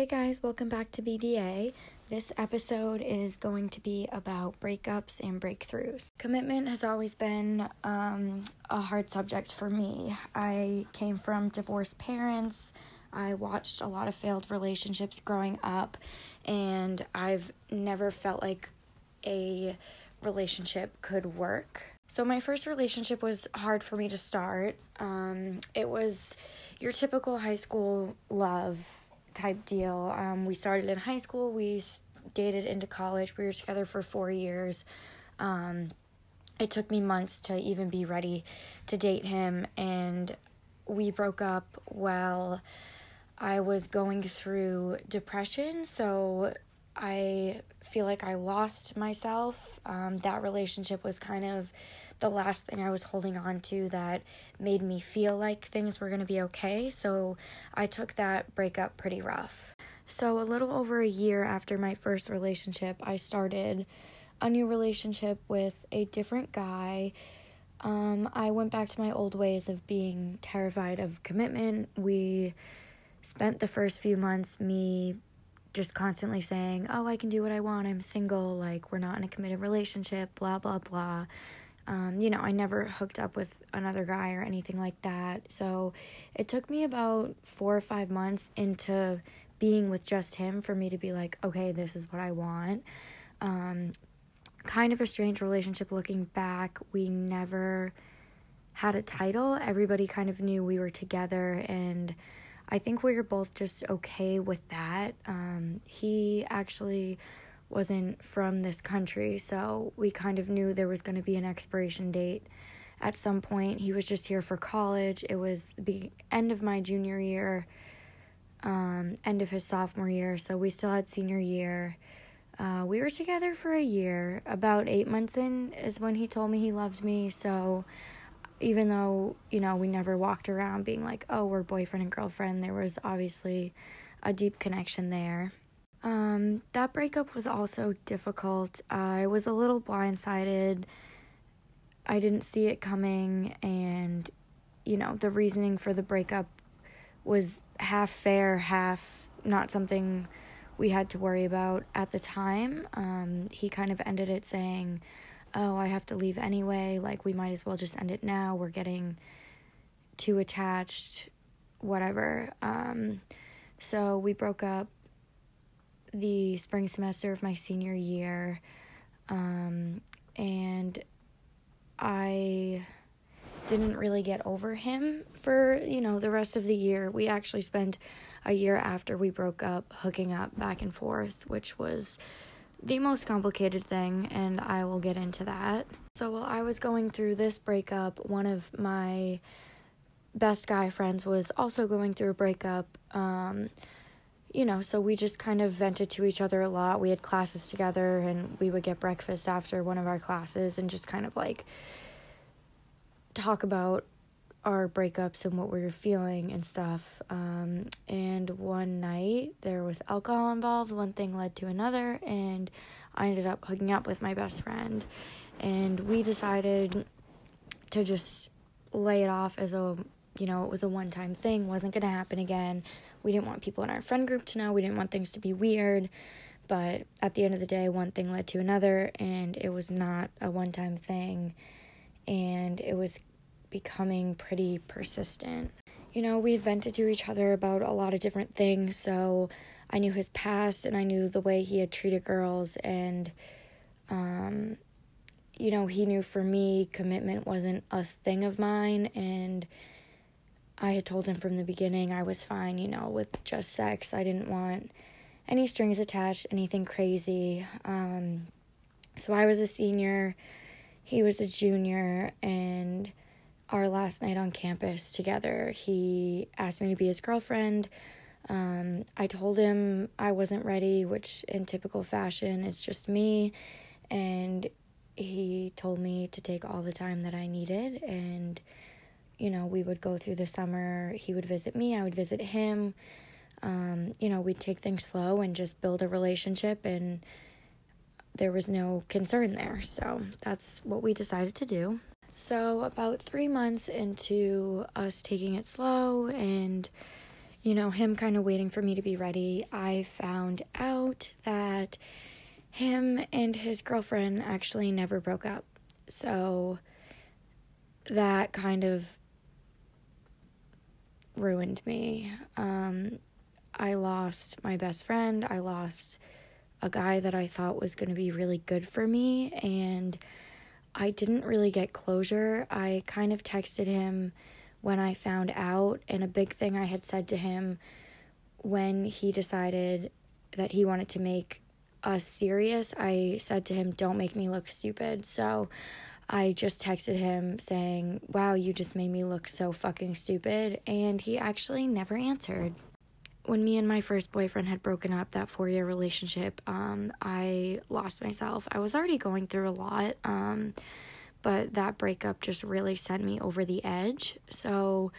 Hey guys, welcome back to BDA. This episode is going to be about breakups and breakthroughs. Commitment has always been um, a hard subject for me. I came from divorced parents. I watched a lot of failed relationships growing up, and I've never felt like a relationship could work. So, my first relationship was hard for me to start. Um, it was your typical high school love type deal. Um, we started in high school, we dated into college, we were together for four years. Um, it took me months to even be ready to date him, and we broke up while I was going through depression. So I feel like I lost myself. Um, that relationship was kind of the last thing I was holding on to that made me feel like things were going to be okay. So I took that breakup pretty rough. So, a little over a year after my first relationship, I started a new relationship with a different guy. Um, I went back to my old ways of being terrified of commitment. We spent the first few months me just constantly saying, Oh, I can do what I want. I'm single. Like, we're not in a committed relationship, blah, blah, blah. Um, you know, I never hooked up with another guy or anything like that. So it took me about four or five months into being with just him for me to be like, okay, this is what I want. Um, kind of a strange relationship looking back. We never had a title. Everybody kind of knew we were together, and I think we were both just okay with that. Um, he actually wasn't from this country, so we kind of knew there was going to be an expiration date at some point. He was just here for college. It was the end of my junior year, um, end of his sophomore year, so we still had senior year. Uh, we were together for a year. About eight months in is when he told me he loved me. So, even though, you know, we never walked around being like, oh, we're boyfriend and girlfriend, there was obviously a deep connection there. Um, that breakup was also difficult. I was a little blindsided. I didn't see it coming, and you know, the reasoning for the breakup was half fair, half not something we had to worry about at the time. Um, he kind of ended it saying, Oh, I have to leave anyway. Like, we might as well just end it now. We're getting too attached, whatever. Um, so we broke up the spring semester of my senior year. Um, and I didn't really get over him for, you know, the rest of the year. We actually spent a year after we broke up hooking up back and forth, which was the most complicated thing, and I will get into that. So, while I was going through this breakup, one of my best guy friends was also going through a breakup. Um, you know, so we just kind of vented to each other a lot. We had classes together and we would get breakfast after one of our classes and just kind of like talk about our breakups and what we were feeling and stuff. Um, and one night there was alcohol involved, one thing led to another, and I ended up hooking up with my best friend. And we decided to just lay it off as a, you know, it was a one time thing, wasn't going to happen again we didn't want people in our friend group to know. We didn't want things to be weird. But at the end of the day, one thing led to another, and it was not a one time thing. And it was becoming pretty persistent. You know, we vented to each other about a lot of different things. So I knew his past and I knew the way he had treated girls. And, um, you know, he knew for me, commitment wasn't a thing of mine. And, I had told him from the beginning I was fine, you know, with just sex. I didn't want any strings attached, anything crazy. Um, so I was a senior, he was a junior, and our last night on campus together, he asked me to be his girlfriend. Um, I told him I wasn't ready, which in typical fashion is just me. And he told me to take all the time that I needed. And you know, we would go through the summer. He would visit me, I would visit him. Um, you know, we'd take things slow and just build a relationship, and there was no concern there. So that's what we decided to do. So, about three months into us taking it slow and, you know, him kind of waiting for me to be ready, I found out that him and his girlfriend actually never broke up. So that kind of ruined me. Um, I lost my best friend. I lost a guy that I thought was going to be really good for me. And I didn't really get closure. I kind of texted him when I found out. And a big thing I had said to him when he decided that he wanted to make us serious, I said to him, Don't make me look stupid. So I just texted him saying, Wow, you just made me look so fucking stupid. And he actually never answered. When me and my first boyfriend had broken up, that four year relationship, um, I lost myself. I was already going through a lot, um, but that breakup just really sent me over the edge. So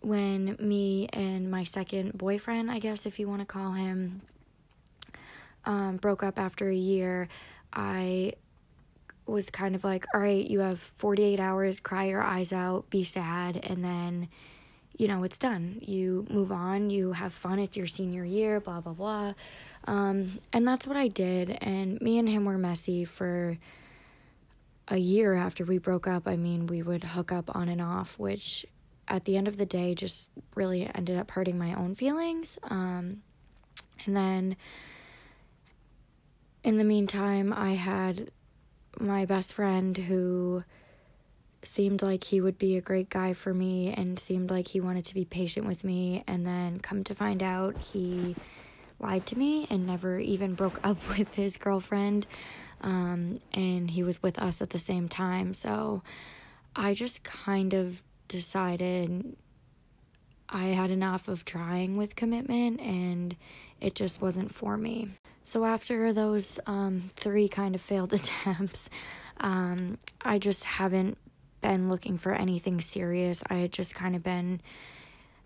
when me and my second boyfriend, I guess if you want to call him, um, broke up after a year, I was kind of like, all right, you have 48 hours, cry your eyes out, be sad, and then, you know, it's done. You move on, you have fun, it's your senior year, blah, blah, blah. Um, and that's what I did. And me and him were messy for a year after we broke up. I mean, we would hook up on and off, which at the end of the day just really ended up hurting my own feelings. Um, and then in the meantime, I had my best friend who seemed like he would be a great guy for me and seemed like he wanted to be patient with me. And then come to find out he lied to me and never even broke up with his girlfriend um, and he was with us at the same time. So i just kind of decided i had enough of trying with commitment and it just wasn't for me so after those um, three kind of failed attempts, um, I just haven't been looking for anything serious. I had just kind of been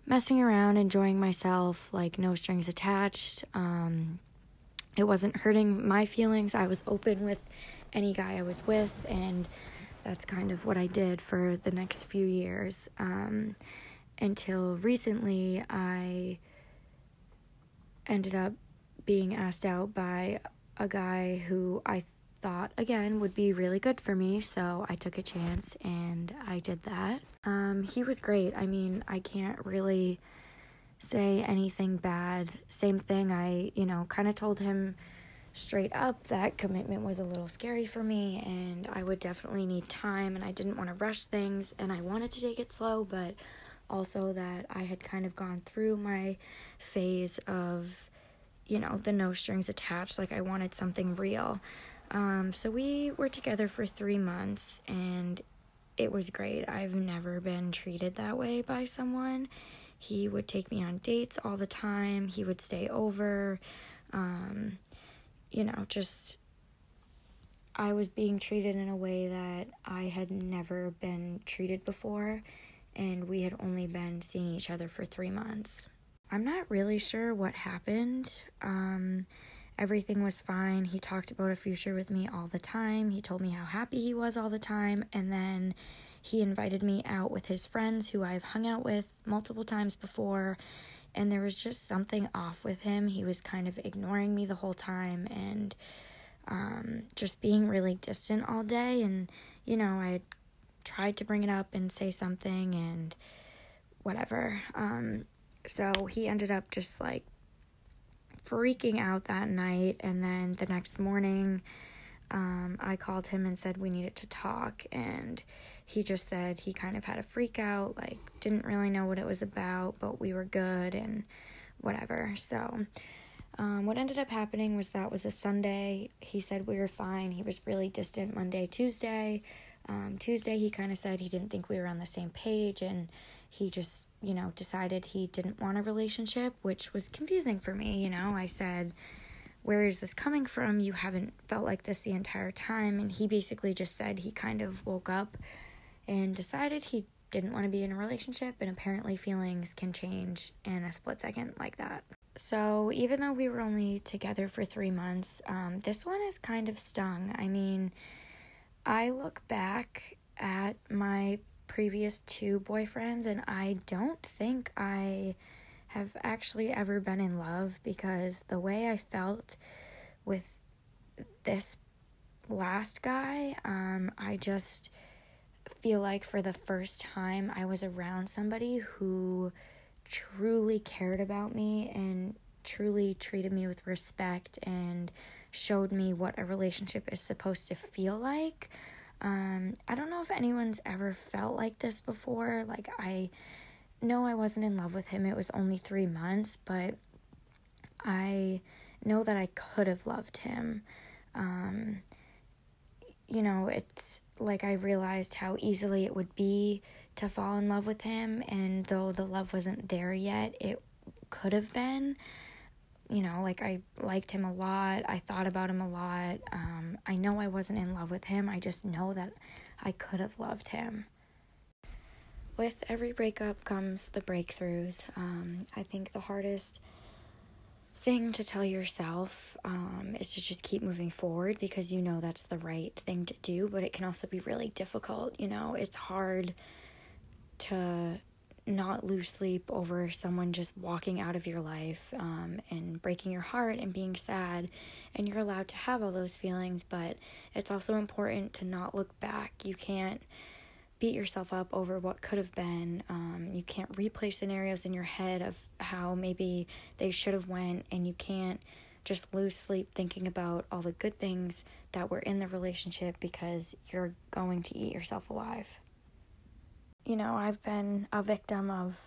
messing around, enjoying myself, like no strings attached. Um, it wasn't hurting my feelings. I was open with any guy I was with, and that's kind of what I did for the next few years. Um, until recently, I ended up being asked out by a guy who I thought again would be really good for me so i took a chance and i did that. Um, he was great. I mean i can't really say anything bad. Same thing i you know kind of told him straight up that commitment was a little scary for me and i would definitely need time and i didn't want to rush things and i wanted to take it slow but also that i had kind of gone through my phase of you know, the no strings attached. Like I wanted something real. Um, so we were together for three months and it was great. I've never been treated that way by someone. He would take me on dates all the time, he would stay over. Um, you know, just I was being treated in a way that I had never been treated before, and we had only been seeing each other for three months. I'm not really sure what happened. Um, everything was fine. He talked about a future with me all the time. He told me how happy he was all the time. And then he invited me out with his friends who I've hung out with multiple times before. And there was just something off with him. He was kind of ignoring me the whole time and um, just being really distant all day. And, you know, I tried to bring it up and say something and whatever. Um, so he ended up just like freaking out that night. And then the next morning, um, I called him and said we needed to talk. And he just said he kind of had a freak out, like, didn't really know what it was about, but we were good and whatever. So, um, what ended up happening was that was a Sunday. He said we were fine. He was really distant Monday, Tuesday. Um, Tuesday, he kind of said he didn't think we were on the same page and he just, you know, decided he didn't want a relationship, which was confusing for me. You know, I said, Where is this coming from? You haven't felt like this the entire time. And he basically just said he kind of woke up and decided he didn't want to be in a relationship, and apparently feelings can change in a split second like that. So, even though we were only together for three months, um, this one is kind of stung. I mean, I look back at my previous two boyfriends, and I don't think I have actually ever been in love because the way I felt with this last guy, um, I just feel like for the first time I was around somebody who truly cared about me and truly treated me with respect and showed me what a relationship is supposed to feel like. Um, I don't know if anyone's ever felt like this before. Like, I know I wasn't in love with him, it was only three months, but I know that I could have loved him. Um, you know, it's like I realized how easily it would be to fall in love with him, and though the love wasn't there yet, it could have been. You know, like I liked him a lot, I thought about him a lot. Um, I know I wasn't in love with him, I just know that I could have loved him. With every breakup comes the breakthroughs. Um, I think the hardest thing to tell yourself um, is to just keep moving forward because you know that's the right thing to do, but it can also be really difficult. You know, it's hard to not lose sleep over someone just walking out of your life um, and breaking your heart and being sad. And you're allowed to have all those feelings, but it's also important to not look back. You can't beat yourself up over what could have been. Um, you can't replay scenarios in your head of how maybe they should have went, and you can't just lose sleep thinking about all the good things that were in the relationship because you're going to eat yourself alive. You know, I've been a victim of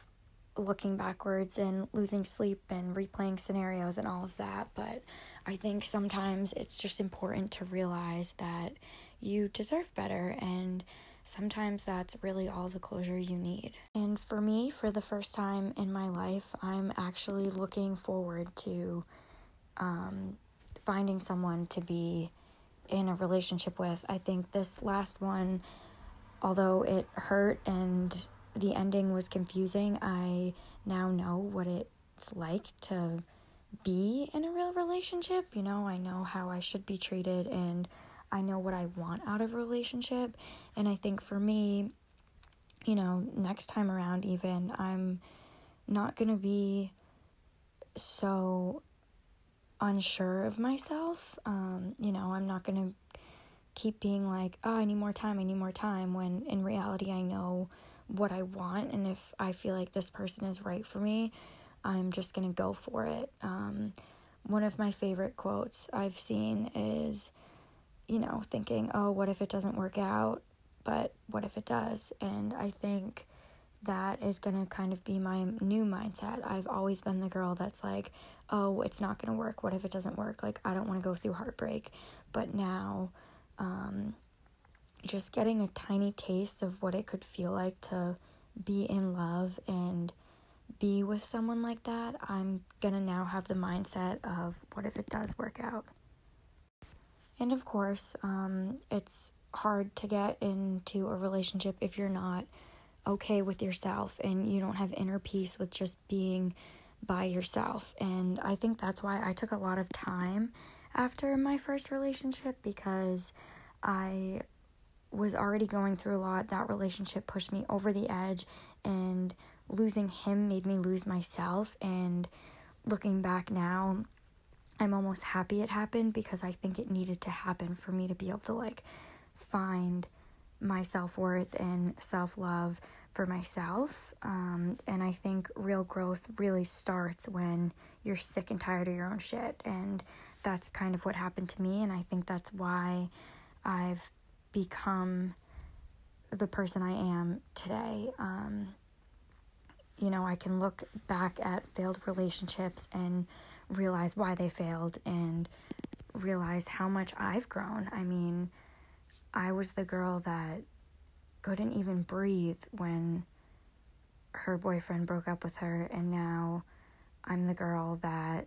looking backwards and losing sleep and replaying scenarios and all of that, but I think sometimes it's just important to realize that you deserve better and sometimes that's really all the closure you need. And for me, for the first time in my life, I'm actually looking forward to um, finding someone to be in a relationship with. I think this last one, although it hurt and the ending was confusing, I now know what it's like to be in a real relationship. You know, I know how I should be treated and I know what I want out of a relationship. And I think for me, you know, next time around, even, I'm not going to be so unsure of myself. Um, you know, I'm not going to keep being like, oh, I need more time, I need more time, when in reality, I know what I want. And if I feel like this person is right for me, I'm just going to go for it. Um, one of my favorite quotes I've seen is, you know, thinking, oh, what if it doesn't work out? But what if it does? And I think that is going to kind of be my new mindset. I've always been the girl that's like, oh, it's not going to work. What if it doesn't work? Like, I don't want to go through heartbreak. But now, um, just getting a tiny taste of what it could feel like to be in love and be with someone like that, I'm gonna now have the mindset of what if it does work out? And of course, um, it's hard to get into a relationship if you're not okay with yourself and you don't have inner peace with just being by yourself. And I think that's why I took a lot of time after my first relationship because I was already going through a lot. That relationship pushed me over the edge, and losing him made me lose myself. And looking back now, I'm almost happy it happened because I think it needed to happen for me to be able to like find my self worth and self love for myself. Um, and I think real growth really starts when you're sick and tired of your own shit. And that's kind of what happened to me. And I think that's why I've become the person I am today. Um, you know, I can look back at failed relationships and realize why they failed and realize how much I've grown. I mean, I was the girl that couldn't even breathe when her boyfriend broke up with her, and now I'm the girl that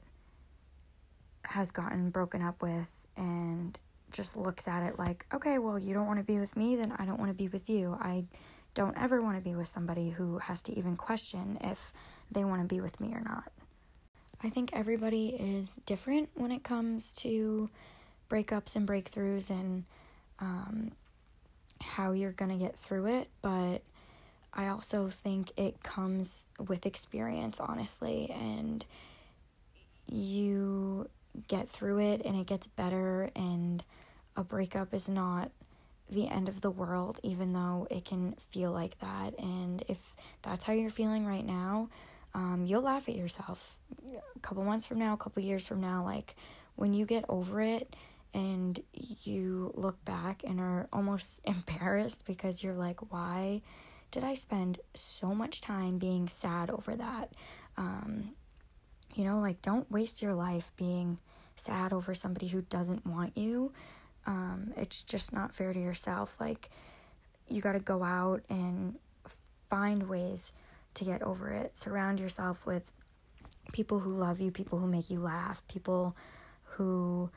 has gotten broken up with and just looks at it like, okay, well, you don't want to be with me, then I don't want to be with you. I don't ever want to be with somebody who has to even question if they want to be with me or not. I think everybody is different when it comes to breakups and breakthroughs and um, how you're going to get through it. But I also think it comes with experience, honestly, and you get through it and it gets better, and a breakup is not the end of the world, even though it can feel like that. And if that's how you're feeling right now, um, you'll laugh at yourself a couple months from now, a couple years from now. Like when you get over it and you look back and are almost embarrassed because you're like, why did I spend so much time being sad over that? Um, you know, like don't waste your life being sad over somebody who doesn't want you. Um, it's just not fair to yourself. Like, you got to go out and find ways to get over it. Surround yourself with people who love you, people who make you laugh, people who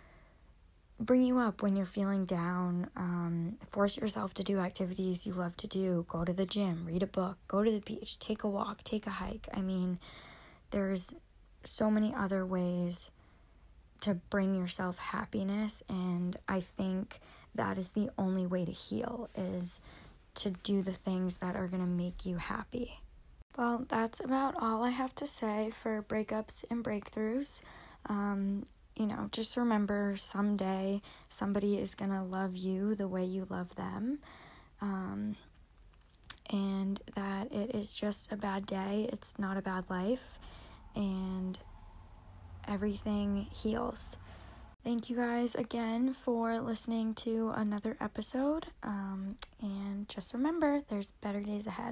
bring you up when you're feeling down. Um, force yourself to do activities you love to do. Go to the gym, read a book, go to the beach, take a walk, take a hike. I mean, there's so many other ways to bring yourself happiness and I think that is the only way to heal is to do the things that are going to make you happy. Well, that's about all I have to say for breakups and breakthroughs. Um, you know, just remember someday somebody is going to love you the way you love them. Um, and that it is just a bad day, it's not a bad life. And everything heals. Thank you guys again for listening to another episode. Um, and just remember, there's better days ahead.